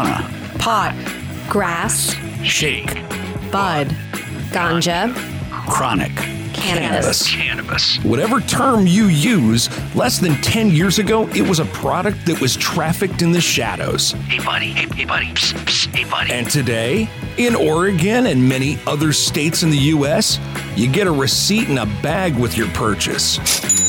marijuana, pot, grass, shake, bud, ganja, chronic, cannabis. Cannabis. Whatever term you use, less than 10 years ago, it was a product that was trafficked in the shadows. Hey, buddy. Hey, hey buddy. Psst, psst. Hey, buddy. And today, in Oregon and many other states in the U.S., you get a receipt and a bag with your purchase.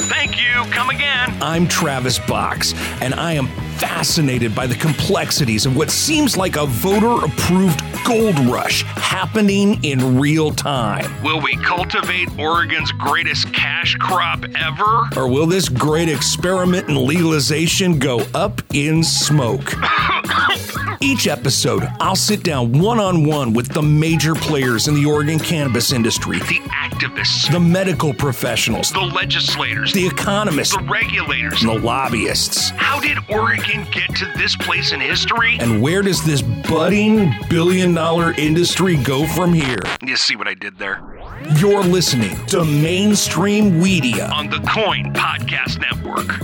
Thank you. Come again. I'm Travis Box, and I am fascinated by the complexities of what seems like a voter approved gold rush happening in real time. Will we cultivate Oregon's greatest cash crop ever? Or will this great experiment in legalization go up in smoke? Each episode, I'll sit down one on one with the major players in the Oregon cannabis industry, The activists, the medical professionals, the legislators, the economists, the regulators. and the lobbyists. How did Oregon get to this place in history? And where does this budding billion dollar industry go from here? You see what I did there? You're listening to Mainstream Media. On the KOIN Podcast Network.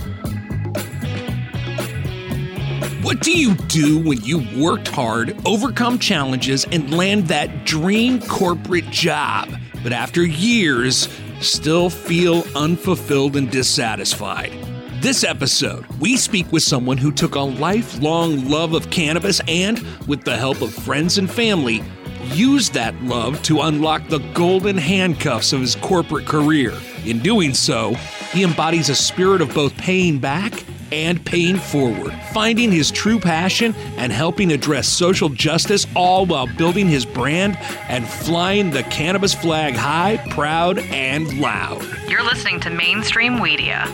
What do you do when you worked hard, overcome challenges, and land that dream corporate job, but after years, still feel unfulfilled and dissatisfied? This episode, we speak with someone who took a lifelong love of cannabis and, with the help of friends and family, used that love to unlock the golden handcuffs of his corporate career. In doing so, he embodies a spirit of both paying back and paying forward, finding his true passion and helping address social justice, all while building his brand and flying the cannabis flag high, proud, and loud. You're listening to Mainstream Media.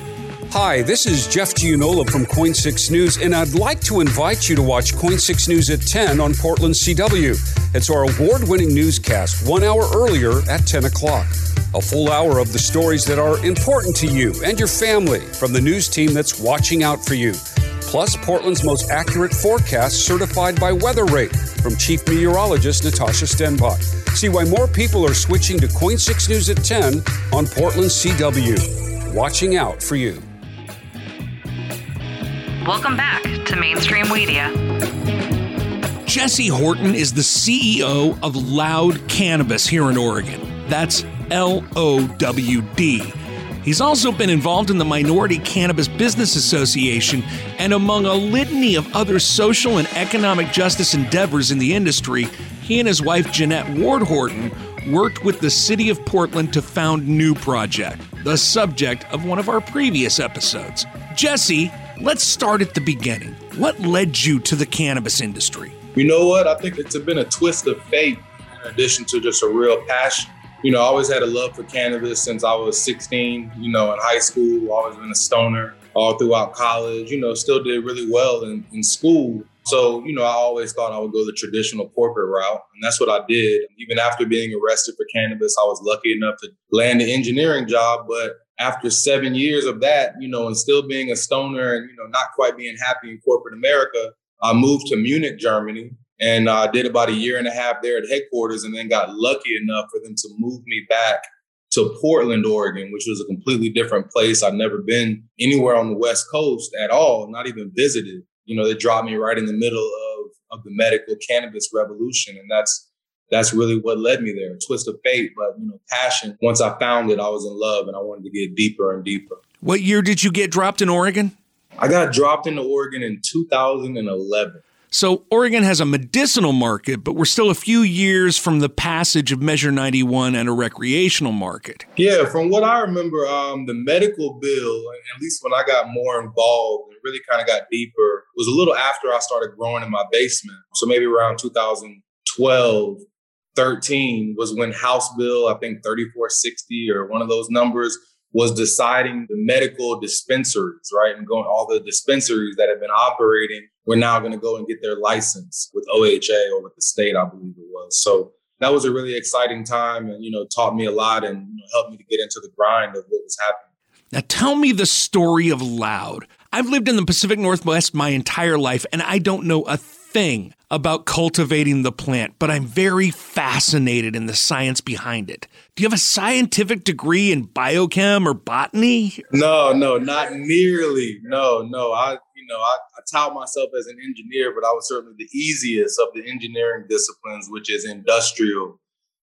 Hi, this is Jeff Gianola from KOIN 6 News, and I'd like to invite you to watch KOIN 6 News at 10 on Portland CW. It's our award winning newscast, one hour earlier at 10 o'clock. A full hour of the stories that are important to you and your family from the news team that's watching out for you. Plus, Portland's most accurate forecast certified by Weather Rate from Chief Meteorologist Natasha Stenbock. See why more people are switching to KOIN 6 News at 10 on Portland CW. Watching out for you. Welcome back to Mainstream Media. Jesse Horton is the CEO of Lowd Cannabis here in Oregon. That's L O W D. He's also been involved in the Minority Cannabis Business Association and among a litany of other social and economic justice endeavors in the industry. He and his wife Jeanette Ward Horton worked with the city of Portland to found New Project, the subject of one of our previous episodes. Jesse, let's start at the beginning. What led you to the cannabis industry? You know what? I think it's been a twist of fate in addition to just a real passion. You know, I always had a love for cannabis since I was 16, you know, in high school, always been a stoner all throughout college, you know, still did really well in, in school. So, you know, I always thought I would go the traditional corporate route. And that's what I did. Even after being arrested for cannabis, I was lucky enough to land an engineering job. But after seven years of that, you know, and still being a stoner and, you know, not quite being happy in corporate America, I moved to Munich, Germany, and I uh, did about a year and a half there at headquarters, and then got lucky enough for them to move me back to Portland, Oregon, which was a completely different place. I've never been anywhere on the West Coast at all, not even visited. You know, they dropped me right in the middle of, of the medical cannabis revolution, and that's that's really what led me there. A twist of fate, but you know, passion. Once I found it, I was in love, and I wanted to get deeper and deeper. What year did you get dropped in Oregon? I got dropped into Oregon in 2011. So, Oregon has a medicinal market, but we're still a few years from the passage of Measure 91 and a recreational market. Yeah, from what I remember, um, the medical bill, at least when I got more involved and really kind of got deeper, was a little after I started growing in my basement. So, maybe around 2012, 13 was when House Bill, I think 3460 or one of those numbers, was deciding the medical dispensaries, right? And going all the dispensaries that have been operating were now going to go and get their license with OHA or with the state, I believe it was. So that was a really exciting time and, you know, taught me a lot and you know, helped me to get into the grind of what was happening. Now, tell me the story of Lowd. I've lived in the Pacific Northwest my entire life, and I don't know a thing about cultivating the plant, but I'm very fascinated in the science behind it. Do you have a scientific degree in biochem or botany? No, no, not nearly. No, no. I, you know, I, I tout myself as an engineer, but I was certainly the easiest of the engineering disciplines, which is industrial.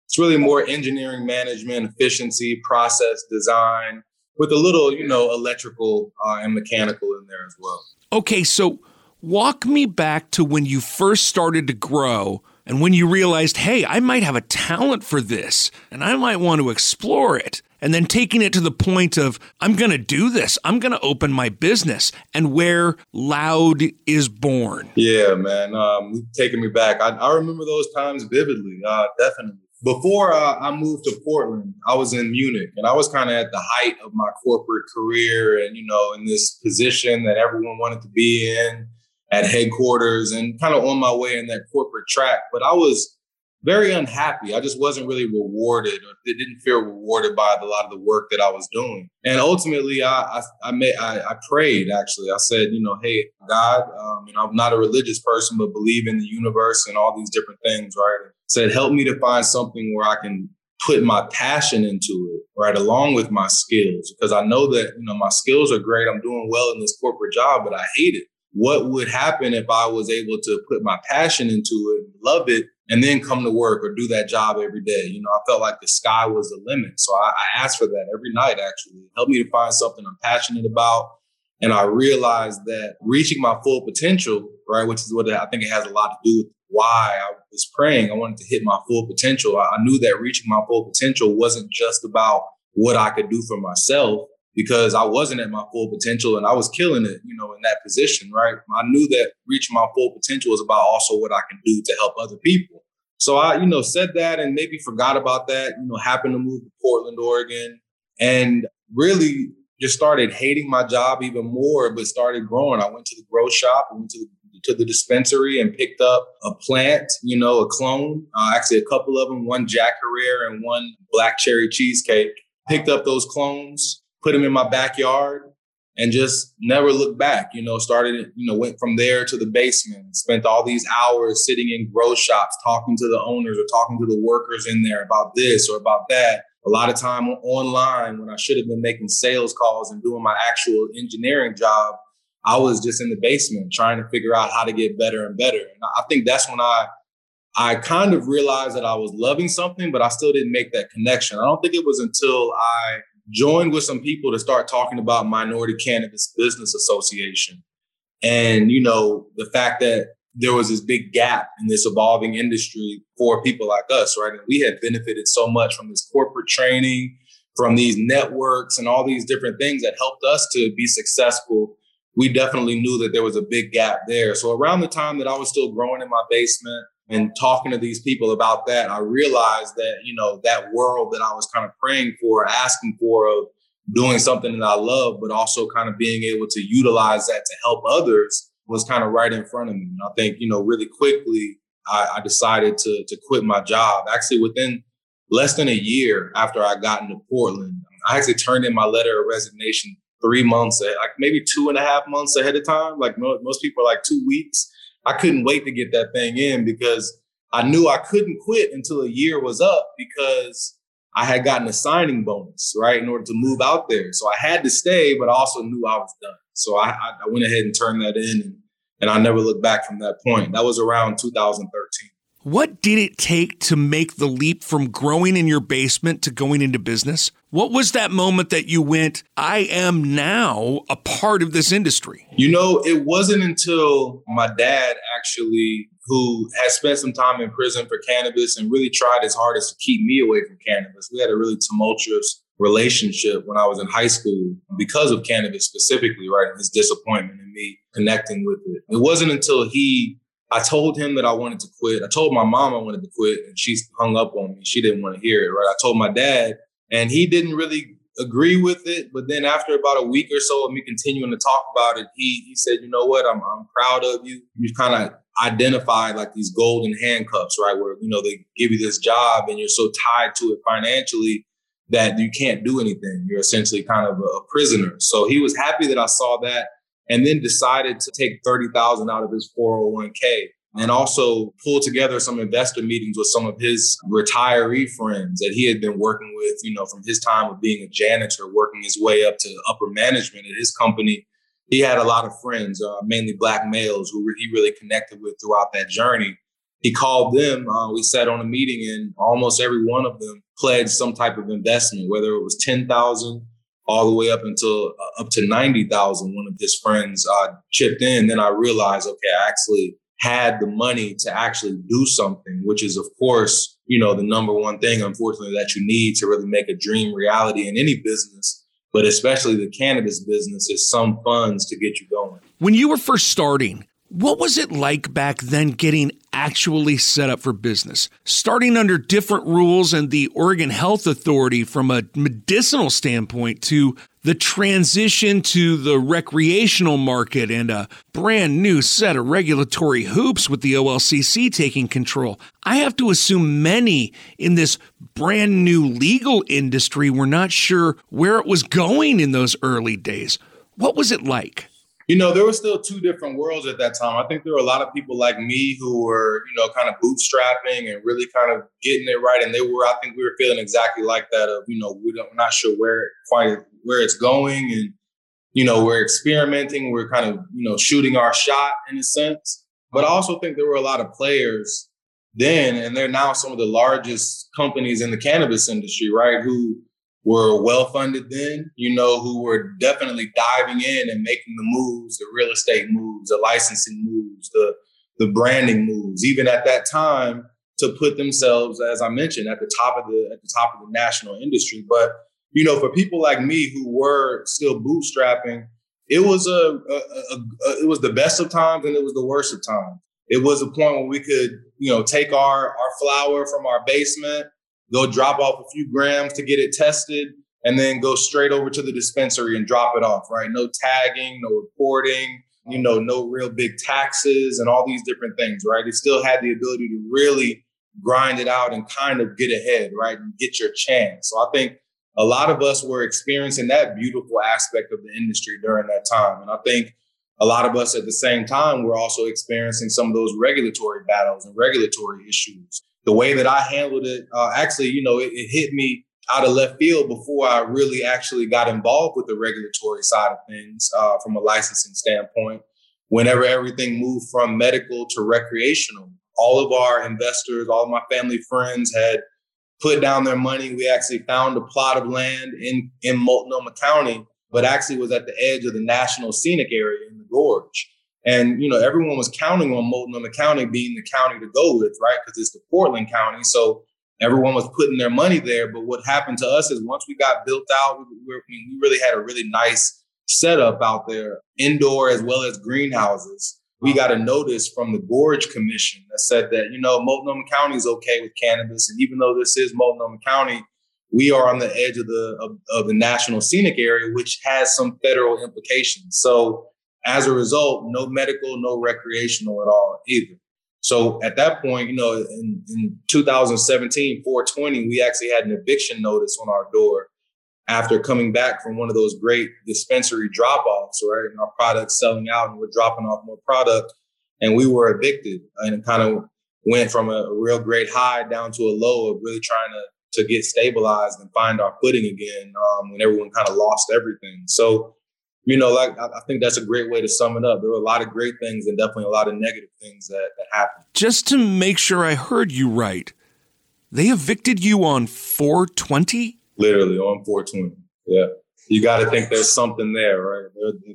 It's really more engineering management, efficiency, process design, with a little, you know, electrical uh, and mechanical in there as well. Okay, so walk me back to when you first started to grow and when you realized, hey, I might have a talent for this and I might want to explore it. And then taking it to the point of, I'm going to do this, I'm going to open my business, and where Lowd is born. Yeah, man. Um, taking me back. I, I remember those times vividly, uh, definitely. Before uh, I moved to Portland, I was in Munich and I was kind of at the height of my corporate career and, you know, in this position that everyone wanted to be in at headquarters and kind of on my way in that corporate track. But I was very unhappy. I just wasn't really rewarded or didn't feel rewarded by a lot of the work that I was doing. And ultimately, I I, I, I, I prayed actually. I said, you know, hey, God, um, and I'm not a religious person, but believe in the universe and all these different things, right? I said, help me to find something where I can put my passion into it, right, along with my skills, because I know that you know my skills are great. I'm doing well in this corporate job, but I hate it what would happen if I was able to put my passion into it, love it, and then come to work or do that job every day. You know, I felt like the sky was the limit. So I, I asked for that every night, actually. Help me to find something I'm passionate about. And I realized that reaching my full potential, right, which is what I think it has a lot to do with why I was praying. I wanted to hit my full potential. I knew that reaching my full potential wasn't just about what I could do for myself, because I wasn't at my full potential and I was killing it, you know, in that position, right? I knew that reaching my full potential was about also what I can do to help other people. So I, you know, said that and maybe forgot about that, you know, happened to move to Portland, Oregon, and really just started hating my job even more, but started growing. I went to the grow shop, I went to the to the dispensary and picked up a plant, you know, a clone, uh, actually a couple of them, one Jack Herer and one black cherry cheesecake. Picked up those clones, put them in my backyard and just never looked back. You know, started, you know, went from there to the basement, spent all these hours sitting in grow shops, talking to the owners or talking to the workers in there about this or about that. A lot of time online when I should have been making sales calls and doing my actual engineering job, I was just in the basement trying to figure out how to get better and better. And I think that's when I I kind of realized that I was loving something, but I still didn't make that connection. I don't think it was until I joined with some people to start talking about Minority Cannabis Business Association. And, you know, the fact that there was this big gap in this evolving industry for people like us, right? And we had benefited so much from this corporate training, from these networks and all these different things that helped us to be successful. We definitely knew that there was a big gap there. So around the time that I was still growing in my basement, and talking to these people about that, I realized that, you know, that world that I was kind of praying for, asking for of doing something that I love, but also kind of being able to utilize that to help others was kind of right in front of me. And I think, you know, really quickly, I, I decided to, to quit my job. Actually, within less than a year after I got into Portland, I actually turned in my letter of resignation three months, like maybe two and a half months ahead of time. Like most people are like two weeks. I couldn't wait to get that thing in because I knew I couldn't quit until a year was up because I had gotten a signing bonus, right, in order to move out there. So I had to stay, but I also knew I was done. So I, I went ahead and turned that in, and, and I never looked back from that point. That was around 2013. What did it take to make the leap from growing in your basement to going into business? What was that moment that you went, I am now a part of this industry? You know, it wasn't until my dad actually, who had spent some time in prison for cannabis and really tried his hardest to keep me away from cannabis. We had a really tumultuous relationship when I was in high school because of cannabis specifically, right? His disappointment in me connecting with it. It wasn't until he I told him that I wanted to quit. I told my mom I wanted to quit, and she hung up on me. She didn't want to hear it, right? I told my dad, and he didn't really agree with it. But then after about a week or so of me continuing to talk about it, he he said, "You know what? I'm I'm proud of you. You kind of identified like these golden handcuffs, right? Where you know they give you this job, and you're so tied to it financially." That you can't do anything. You're essentially kind of a, a prisoner. So he was happy that I saw that and then decided to take 30,000 out of his 401k and also pull together some investor meetings with some of his retiree friends that he had been working with, you know, from his time of being a janitor, working his way up to upper management at his company. he had a lot of friends, uh, mainly black males, who he really connected with throughout that journey. He called them. Uh, we sat on a meeting, and almost every one of them pledged some type of investment, whether it was ten thousand all the way up until uh, up to ninety thousand. One of his friends uh, chipped in. Then I realized, okay, I actually had the money to actually do something, which is, of course, you know, the number one thing, unfortunately, that you need to really make a dream reality in any business, but especially the cannabis business, is some funds to get you going. When you were first starting, what was it like back then getting actually set up for business? Starting under different rules and the Oregon Health Authority from a medicinal standpoint to the transition to the recreational market and a brand new set of regulatory hoops with the OLCC taking control. I have to assume many in this brand new legal industry were not sure where it was going in those early days. What was it like? You know, there were still two different worlds at that time. I think there were a lot of people like me who were, you know, kind of bootstrapping and really kind of getting it right. And they were, I think we were feeling exactly like that of, you know, we don't, we're not sure where quite where it's going. And, you know, we're experimenting. We're kind of, you know, shooting our shot in a sense. But I also think there were a lot of players then, and they're now some of the largest companies in the cannabis industry, right? Who were well funded then, you know, who were definitely diving in and making the moves, the real estate moves, the licensing moves, the the branding moves, even at that time to put themselves, as I mentioned, at the top of the at the top of the national industry. But you know, for people like me who were still bootstrapping, it was a, a, a, a it was the best of times and it was the worst of times. It was a point where we could, you know, take our our flower from our basement go drop off a few grams to get it tested, and then go straight over to the dispensary and drop it off, right? No tagging, no reporting, you know, no real big taxes and all these different things, right? It still had the ability to really grind it out and kind of get ahead, right? And get your chance. So I think a lot of us were experiencing that beautiful aspect of the industry during that time. And I think a lot of us at the same time were also experiencing some of those regulatory battles and regulatory issues the way that I handled it, uh, actually, you know, it, it, hit me out of left field before I really actually got involved with the regulatory side of things uh, from a licensing standpoint. Whenever everything moved from medical to recreational, all of our investors, all of my family friends had put down their money. We actually found a plot of land in, in Multnomah County, but actually was at the edge of the national scenic area in the gorge. And you know, everyone was counting on Multnomah County being the county to go with, right? Because it's the Portland County. So everyone was putting their money there. But what happened to us is once we got built out, we, we, we really had a really nice setup out there, indoor as well as greenhouses. We got a notice from the Gorge Commission that said that, you know, Multnomah County is okay with cannabis. And even though this is Multnomah County, we are on the edge of the of, of the national scenic area, which has some federal implications. So as a result, no medical, no recreational at all either. So at that point, you know, in, in 2017, 420, we actually had an eviction notice on our door after coming back from one of those great dispensary drop offs, right? And our products selling out and we're dropping off more product. And we were evicted and kind of went from a, a real great high down to a low of really trying to, to get stabilized and find our footing again um, when everyone kind of lost everything. So you know, like I think that's a great way to sum it up. There were a lot of great things and definitely a lot of negative things that, that happened. Just to make sure I heard you right, they evicted you on 420? Literally on 420. Yeah. You got to think there's something there, right?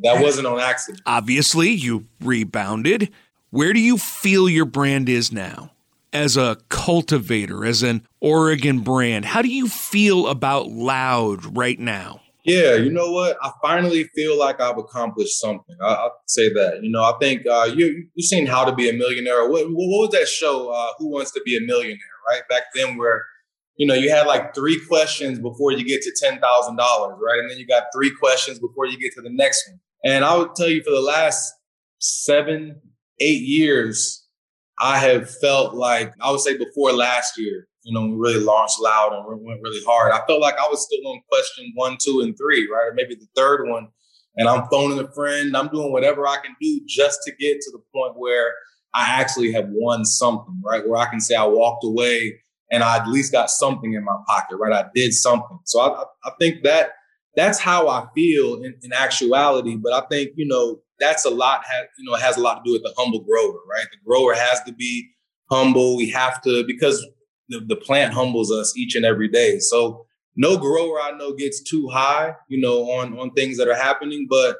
That wasn't on accident. Obviously, you rebounded. Where do you feel your brand is now? As a cultivator, as an Oregon brand, how do you feel about Lowd right now? Yeah, you know what? I finally feel like I've accomplished something. I, will say that. You know, I think uh, you you've seen How to Be a Millionaire. What, what was that show? Uh, Who Wants to Be a Millionaire? Right back then, where you know you had like three questions before you get to ten thousand dollars, right? And then you got three questions before you get to the next one. And I would tell you, for the last seven, eight years, I have felt like I would say before last year, you know, we really launched Lowd and went really hard. I felt like I was still on question one, two, and three, right? Or maybe the third one. And I'm phoning a friend. I'm doing whatever I can do just to get to the point where I actually have won something, right? Where I can say I walked away and I at least got something in my pocket, right? I did something. So I, I think that that's how I feel in, in actuality. But I think, you know, that's a lot, has, you know, has a lot to do with the humble grower, right? The grower has to be humble. We have to, because the, the plant humbles us each and every day. So no grower I know gets too high, you know, on, on things that are happening. But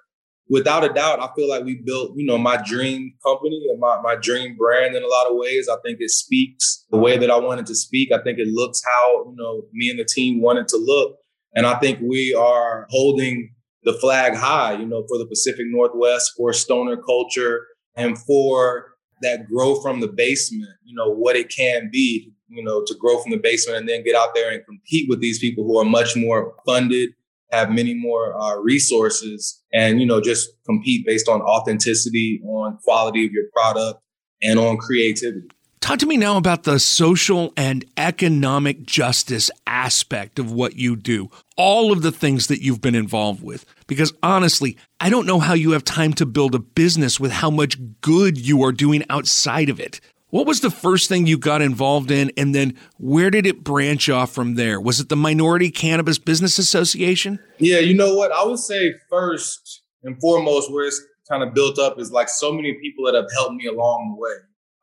without a doubt, I feel like we built, you know, my dream company and my, my dream brand in a lot of ways. I think it speaks the way that I wanted to speak. I think it looks how, you know, me and the team wanted to look. And I think we are holding the flag high, you know, for the Pacific Northwest, for stoner culture, and for that grow from the basement, you know, what it can be, you know, to grow from the basement and then get out there and compete with these people who are much more funded, have many more uh, resources, and, you know, just compete based on authenticity, on quality of your product, and on creativity. Talk to me now about the social and economic justice aspect of what you do, all of the things that you've been involved with. Because honestly, I don't know how you have time to build a business with how much good you are doing outside of it. What was the first thing you got involved in, and then where did it branch off from there? Was it the Minority Cannabis Business Association? Yeah, you know what? I would say first and foremost, where it's kind of built up is like so many people that have helped me along the way.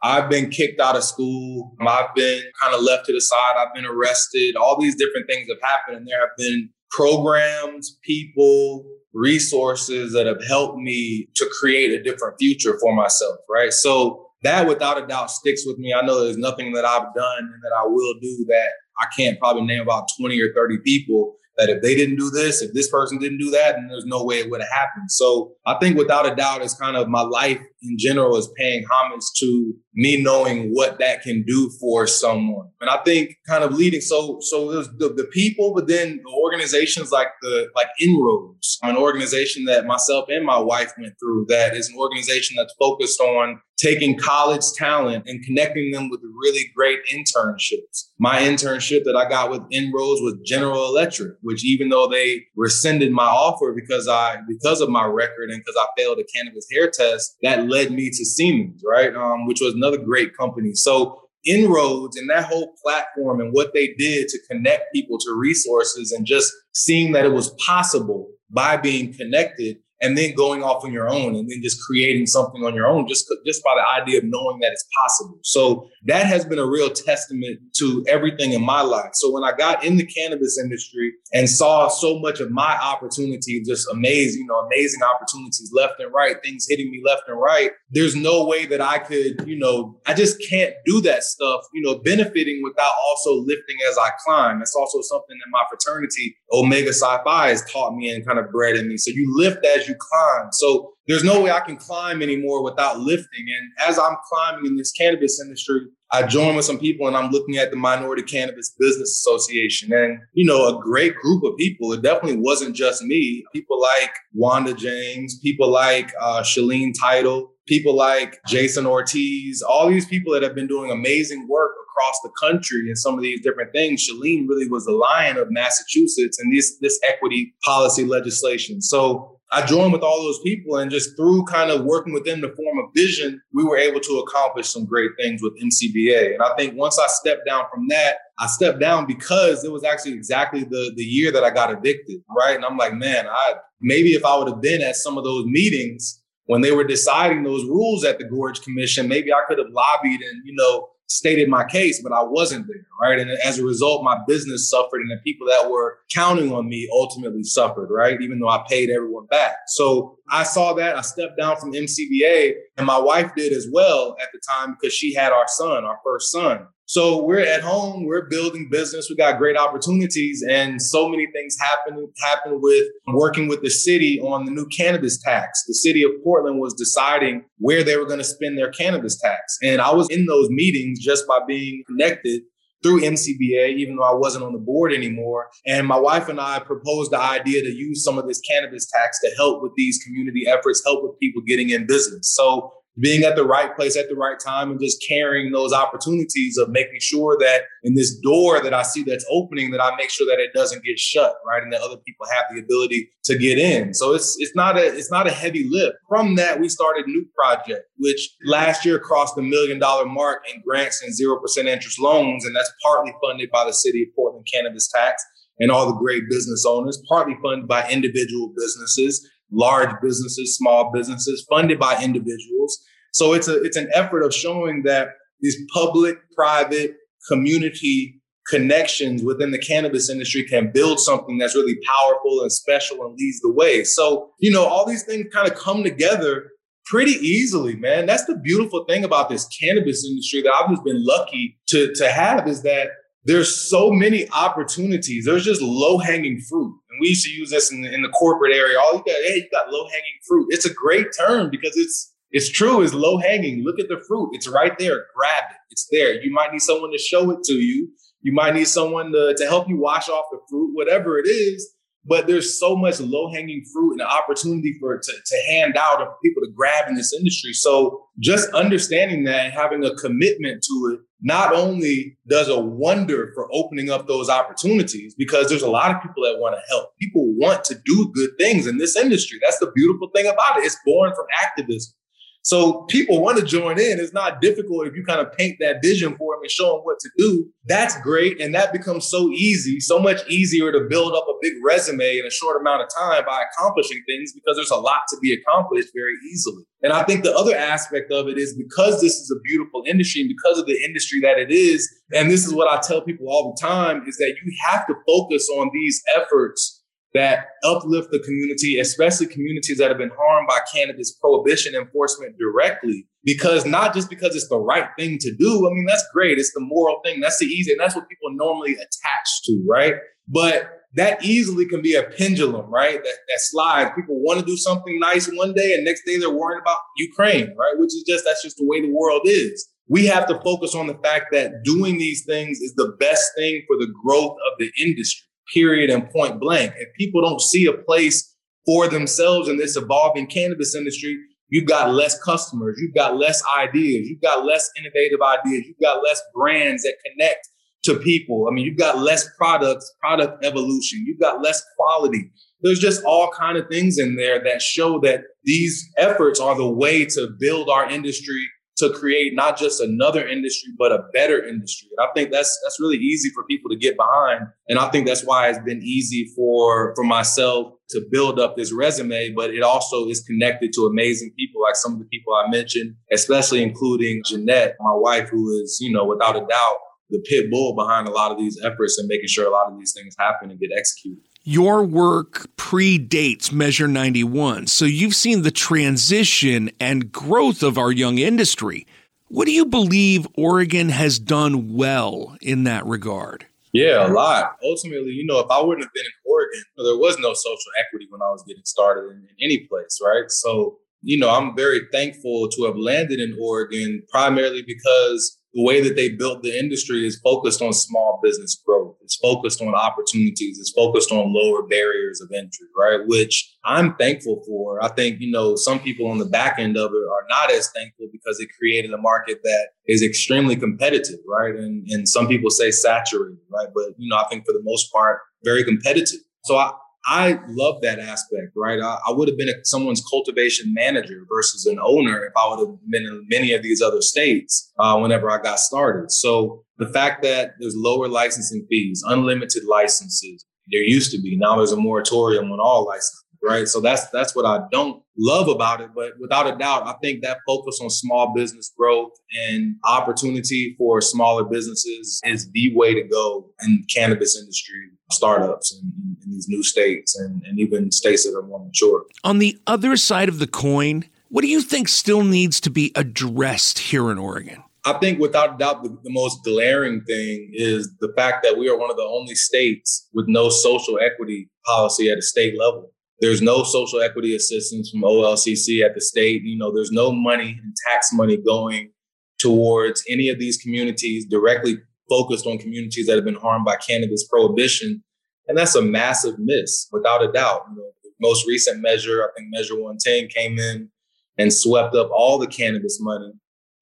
I've been kicked out of school. I've been kind of left to the side. I've been arrested. All these different things have happened. And there have been programs, people, resources that have helped me to create a different future for myself. Right. So that without a doubt sticks with me. I know there's nothing that I've done and that I will do that I can't probably name about 20 or 30 people that if they didn't do this, if this person didn't do that, then there's no way it would have happened. So I think without a doubt, it's kind of my life in general is paying homage to me knowing what that can do for someone. And I think kind of leading so so there's the, the people, but then the organizations like the like Inroads, an organization that myself and my wife went through that is an organization that's focused on taking college talent and connecting them with really great internships. My internship that I got with Inroads was General Electric, which even though they rescinded my offer because I because of my record and because I failed a cannabis hair test, that led me to Siemens, right? Um, which was another great company. So inroads and that whole platform and what they did to connect people to resources and just seeing that it was possible by being connected and then going off on your own and then just creating something on your own just just by the idea of knowing that it's possible. So that has been a real testament to everything in my life. So when i got in the cannabis industry and saw so much of my opportunity just amazing you know amazing opportunities left and right things hitting me left and right there's no way that i could you know i just can't do that stuff you know benefiting without also lifting as i climb. That's also something that my fraternity omega phi has taught me and kind of bred in me. So you lift as you you climb. So there's no way I can climb anymore without lifting. And as I'm climbing in this cannabis industry, I join with some people and I'm looking at the Minority Cannabis Business Association and, you know, a great group of people. It definitely wasn't just me. People like Wanda James, people like uh, Shaleen Title, people like Jason Ortiz, all these people that have been doing amazing work across the country and some of these different things. Shaleen really was the lion of Massachusetts and this, this equity policy legislation. So I joined with all those people and just through kind of working within the form of vision, we were able to accomplish some great things with MCBA. And I think once I stepped down from that, I stepped down because it was actually exactly the, the year that I got evicted, right? And I'm like, man, I maybe if I would have been at some of those meetings when they were deciding those rules at the Gorge Commission, maybe I could have lobbied and, you know, stated my case, but I wasn't there, right? And as a result, my business suffered, and the people that were counting on me ultimately suffered, right? Even though I paid everyone back. So I saw that. I stepped down from MCBA, and my wife did as well at the time because she had our son, our first son. So we're at home, we're building business, we got great opportunities, and so many things happen happen with working with the city on the new cannabis tax. The city of Portland was deciding where they were going to spend their cannabis tax. And I was in those meetings just by being connected through MCBA, even though I wasn't on the board anymore. And my wife and I proposed the idea to use some of this cannabis tax to help with these community efforts, help with people getting in business. So being at the right place at the right time and just carrying those opportunities of making sure that in this door that I see that's opening, that I make sure that it doesn't get shut, right? And that other people have the ability to get in. So it's it's not a it's not a heavy lift. From that, we started new project, which last year crossed the million dollar mark in grants and zero percent interest loans, and that's partly funded by the city of Portland cannabis tax and all the great business owners, partly funded by individual businesses, large businesses, small businesses, funded by individuals. So it's a it's an effort of showing that these public, private, community connections within the cannabis industry can build something that's really powerful and special and leads the way. So, you know, all these things kind of come together pretty easily, man. That's the beautiful thing about this cannabis industry that I've just been lucky to, to have is that there's so many opportunities. There's just low hanging fruit. And we used to use this in the, in the corporate area. All you got, hey, you got low hanging fruit. It's a great term because it's it's true. It's low hanging. Look at the fruit. It's right there. Grab it. It's there. You might need someone to show it to you. You might need someone to, to help you wash off the fruit, whatever it is. But there's so much low hanging fruit and opportunity for to, to hand out for people to grab in this industry. So just understanding that and having a commitment to it not only does a wonder for opening up those opportunities, because there's a lot of people that want to help. People want to do good things in this industry. That's the beautiful thing about it. It's born from activism. So people want to join in. It's not difficult if you kind of paint that vision for them and show them what to do. That's great. And that becomes so easy, so much easier to build up a big resume in a short amount of time by accomplishing things because there's a lot to be accomplished very easily. And I think the other aspect of it is because this is a beautiful industry and because of the industry that it is, and this is what I tell people all the time, is that you have to focus on these efforts that uplift the community, especially communities that have been harmed by cannabis prohibition enforcement directly. Because not just because it's the right thing to do. I mean, that's great. It's the moral thing. That's the easy, and that's what people normally attach to, right? But that easily can be a pendulum, right? That that slides. People want to do something nice one day, and next day they're worried about Ukraine, right? Which is just that's just the way the world is. We have to focus on the fact that doing these things is the best thing for the growth of the industry period and point blank. If people don't see a place for themselves in this evolving cannabis industry, you've got less customers, you've got less ideas, you've got less innovative ideas, you've got less brands that connect to people. I mean, you've got less products, product evolution, you've got less quality. There's just all kind of things in there that show that these efforts are the way to build our industry to create not just another industry but a better industry. And I think that's that's really easy for people to get behind. And I think that's why it's been easy for for myself to build up this resume, but it also is connected to amazing people like some of the people I mentioned, especially including Jeanette, my wife, who is, you know, without a doubt the pit bull behind a lot of these efforts and making sure a lot of these things happen and get executed your work predates Measure 91, so you've seen the transition and growth of our young industry. What do you believe Oregon has done well in that regard? Yeah, a lot. Ultimately, you know, if I wouldn't have been in Oregon, there was no social equity when I was getting started in, in any place, right? So, you know, I'm very thankful to have landed in Oregon primarily because the way that they built the industry is focused on small business growth. It's focused on opportunities. It's focused on lower barriers of entry, right? Which I'm thankful for. I think, you know, some people on the back end of it are not as thankful because it created a market that is extremely competitive, right? And, and some people say saturated, right? But, you know, I think for the most part, very competitive. So I, I love that aspect, right? I, I would have been a, someone's cultivation manager versus an owner if I would have been in many of these other states uh, whenever I got started. So the fact that there's lower licensing fees, unlimited licenses, there used to be. Now there's a moratorium on all licenses right? So that's that's what I don't love about it. But without a doubt, I think that focus on small business growth and opportunity for smaller businesses is the way to go in cannabis industry startups in, in these new states and, and even states that are more mature. On the other side of the coin, what do you think still needs to be addressed here in Oregon? I think without doubt, the, the, most glaring thing is the fact that we are one of the only states with no social equity policy at a state level. There's no social equity assistance from OLCC at the state. You know, there's no money and tax money going towards any of these communities directly focused on communities that have been harmed by cannabis prohibition. And that's a massive miss, without a doubt. You know, the most recent measure, I think Measure 110, came in and swept up all the cannabis money.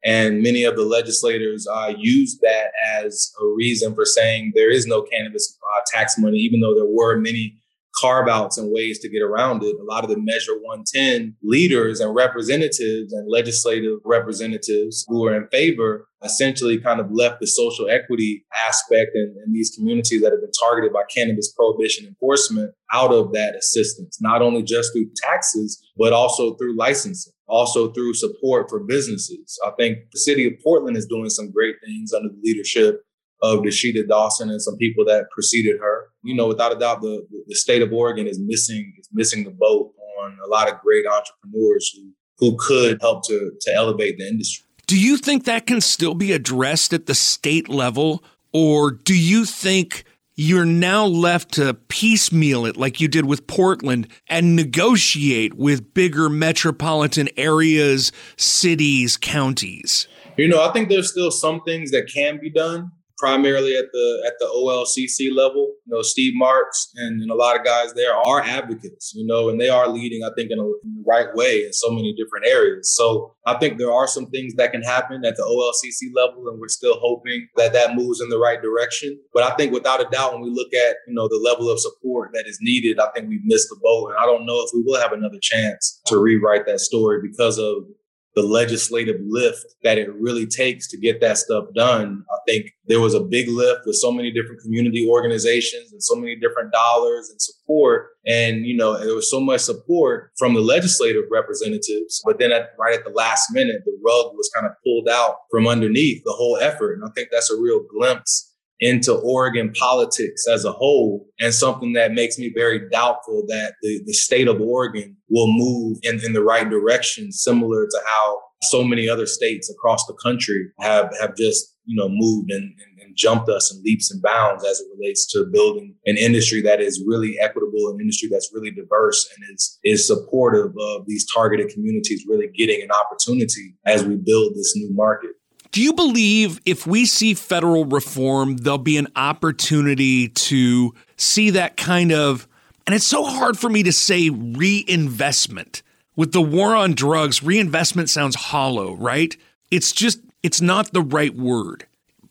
And many of the legislators uh, used that as a reason for saying there is no cannabis uh, tax money, even though there were many carve outs and ways to get around it. A lot of the Measure 110 leaders and representatives and legislative representatives who are in favor essentially kind of left the social equity aspect in, these communities that have been targeted by cannabis prohibition enforcement out of that assistance, not only just through taxes, but also through licensing, also through support for businesses. I think the city of Portland is doing some great things under the leadership of Dasheeda Dawson and some people that preceded her. You know, without a doubt, the, the state of Oregon is missing is missing the boat on a lot of great entrepreneurs who who could help to to elevate the industry. Do you think that can still be addressed at the state level? Or do you think you're now left to piecemeal it like you did with Portland and negotiate with bigger metropolitan areas, cities, counties? You know, I think there's still some things that can be done primarily at the at the OLCC level. You know, Steve Marks and, and a lot of guys there are advocates, you know, and they are leading, I think, in, a, in, the right way in so many different areas. So I think there are some things that can happen at the OLCC level, and we're still hoping that that moves in the right direction. But I think without a doubt, when we look at you know the level of support that is needed, I think we've missed the boat, and I don't know if we will have another chance to rewrite that story because of the legislative lift that it really takes to get that stuff done. I think there was a big lift with so many different community organizations and so many different dollars and support. And, you know, there was so much support from the legislative representatives. But then at, right at the last minute, the rug was kind of pulled out from underneath the whole effort. And I think that's a real glimpse into Oregon politics as a whole, and something that makes me very doubtful that the, the state of Oregon will move in, in the right direction, similar to how so many other states across the country have, have just, you know, moved and, and, and jumped us in leaps and bounds as it relates to building an industry that is really equitable, an industry that's really diverse and is, is supportive of these targeted communities really getting an opportunity as we build this new market. Do you believe if we see federal reform, there'll be an opportunity to see that kind of, and it's so hard for me to say reinvestment. With the war on drugs, reinvestment sounds hollow, right? It's just, it's not the right word.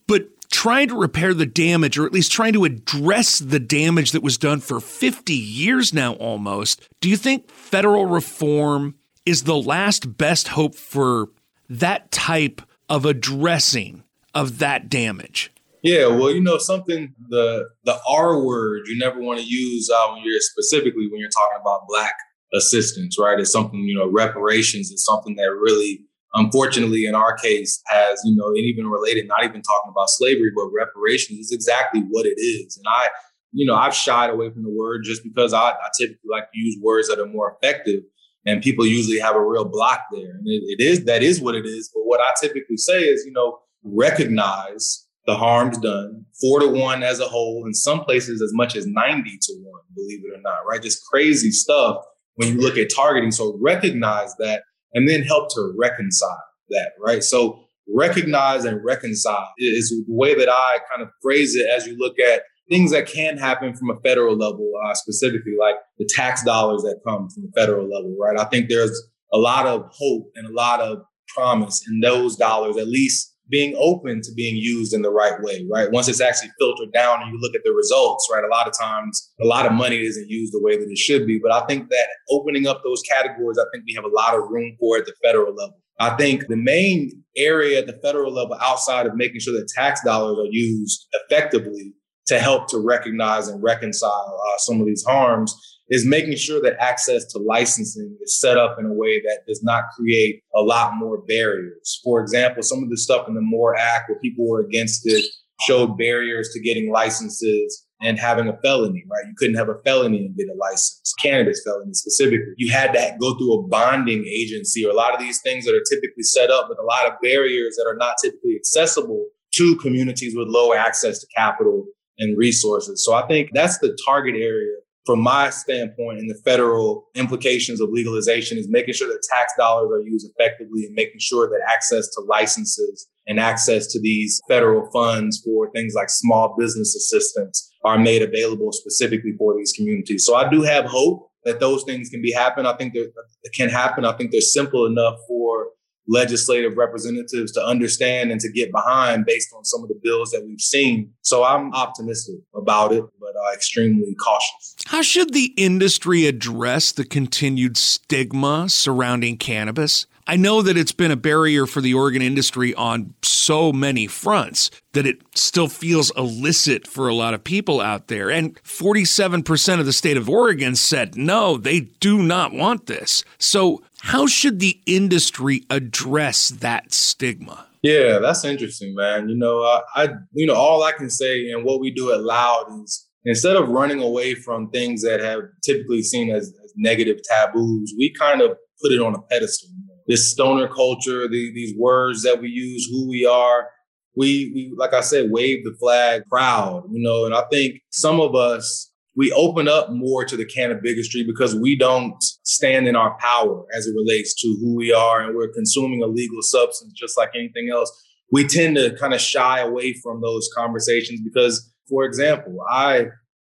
But trying to repair the damage, or at least trying to address the damage that was done for 50 years now almost, do you think federal reform is the last best hope for that type of addressing of that damage? Yeah, well, you know something the the R word you never want to use uh, when you're specifically when you're talking about black assistance, right? It's something you know reparations is something that really, unfortunately, in our case, has you know and even related. Not even talking about slavery, but reparations is exactly what it is. And I, you know, I've shied away from the word just because I, I typically like to use words that are more effective and people usually have a real block there. And it, it is that is what it is. But what I typically say is, you know, recognize the harms done, four to one as a whole, in some places as much as 90 to one, believe it or not, right? Just crazy stuff when you look at targeting. So recognize that and then help to reconcile that, right? So recognize and reconcile is the way that I kind of phrase it as you look at things that can happen from a federal level, uh, specifically like the tax dollars that come from the federal level, right? I think there's a lot of hope and a lot of promise in those dollars, at least being open to being used in the right way, right? Once it's actually filtered down and you look at the results, right? A lot of times, a lot of money isn't used the way that it should be. But I think that opening up those categories, I think we have a lot of room for at the federal level. I think the main area at the federal level, outside of making sure that tax dollars are used effectively, to help to recognize and reconcile uh, some of these harms is making sure that access to licensing is set up in a way that does not create a lot more barriers. For example, some of the stuff in the MORE Act where people were against it showed barriers to getting licenses and having a felony, right? You couldn't have a felony and get a license, cannabis felony specifically. You had to go through a bonding agency or a lot of these things that are typically set up with a lot of barriers that are not typically accessible to communities with low access to capital and resources. So I think that's the target area from my standpoint and the federal implications of legalization is making sure that tax dollars are used effectively and making sure that access to licenses and access to these federal funds for things like small business assistance are made available specifically for these communities. So I do have hope that those things can be happen. I think they can happen. I think they're simple enough for legislative representatives to understand and to get behind based on some of the bills that we've seen. So I'm optimistic about it, but uh, extremely cautious. How should the industry address the continued stigma surrounding cannabis? I know that it's been a barrier for the Oregon industry on so many fronts that it still feels illicit for a lot of people out there. And 47% of the state of Oregon said no, they do not want this. So, how should the industry address that stigma? Yeah, that's interesting, man. You know, I, I you know, all I can say and what we do at Lowd is instead of running away from things that have typically seen as, as negative taboos, we kind of put it on a pedestal this stoner culture, the, these words that we use, who we are. We, we, like I said, wave the flag proud, you know, and I think some of us, we open up more to the cannabis bigotry because we don't stand in our power as it relates to who we are and we're consuming a legal substance just like anything else. We tend to kind of shy away from those conversations because, for example, I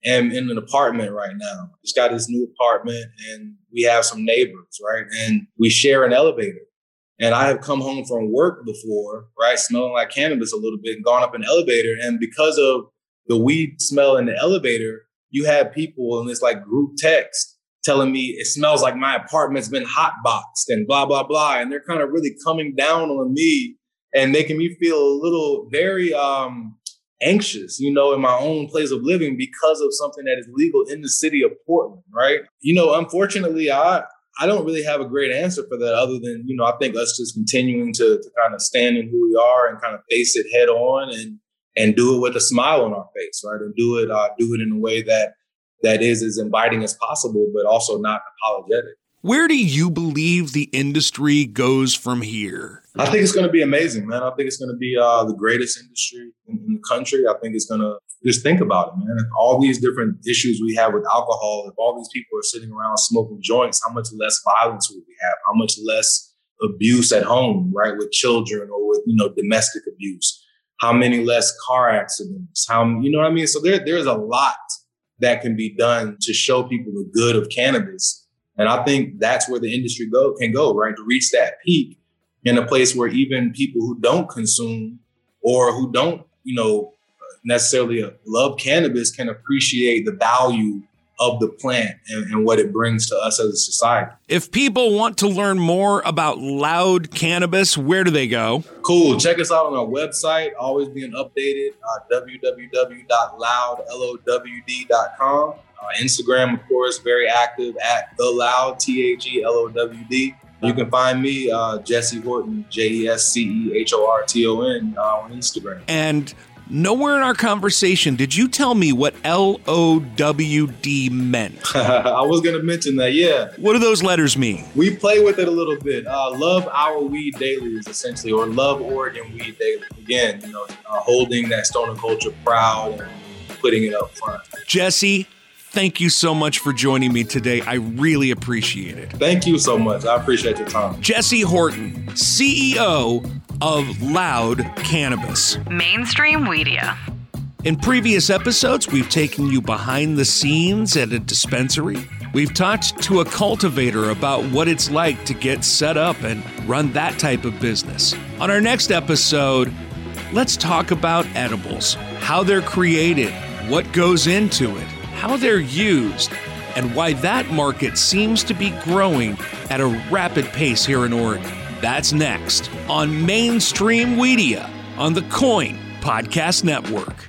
am in an apartment right now. Just got this new apartment and we have some neighbors, right? And we share an elevator. And I have come home from work before, right? Smelling like cannabis a little bit and gone up an elevator. And because of the weed smell in the elevator, you have people in this like group text telling me it smells like my apartment's been hotboxed and blah, blah, blah. And they're kind of really coming down on me and making me feel a little very um anxious, you know, in my own place of living because of something that is legal in the city of Portland, right? You know, unfortunately, I I don't really have a great answer for that other than, you know, I think us just continuing to, to kind of stand in who we are and kind of face it head on and and do it with a smile on our face, right? And do it uh, do it in a way that that is as inviting as possible, but also not apologetic. Where do you believe the industry goes from here? I think it's going to be amazing, man. I think it's going to be uh, the greatest industry in, in, the country. I think it's going to just think about it, man. If all these different issues we have with alcohol, if all these people are sitting around smoking joints, how much less violence would we have? How much less abuse at home, right, with children or with you know domestic abuse? How many less car accidents? How you know what I mean? So there, there's a lot that can be done to show people the good of cannabis and I think that's where the industry go can go, right? To reach that peak in a place where even people who don't consume or who don't, you know, necessarily love cannabis can appreciate the value of the plant and, and, what it brings to us as a society. If people want to learn more about Lowd Cannabis, where do they go? Cool. Check us out on our website, always being updated, uh, www.loudlowd.com. Uh, Instagram, of course, very active at the Loud T A G L O W D. You can find me, uh, Jesse Horton, J E S C E H O R T O N, uh, on Instagram. And nowhere in our conversation did you tell me what L O W D meant. I was going to mention that, yeah. What do those letters mean? We play with it a little bit. Uh, love our weed daily is essentially, or love Oregon weed daily. Again, you know, uh, holding that stoner culture proud and putting it up front. Jesse, thank you so much for joining me today. I really appreciate it. Thank you so much. I appreciate your time. Jesse Horton, CEO of Lowd Cannabis. Mainstream Media. In previous episodes, we've taken you behind the scenes at a dispensary. We've talked to a cultivator about what it's like to get set up and run that type of business. On our next episode, let's talk about edibles, how they're created, what goes into it how they're used, and why that market seems to be growing at a rapid pace here in Oregon. That's next on Mainstream Media on the KOIN Podcast Network.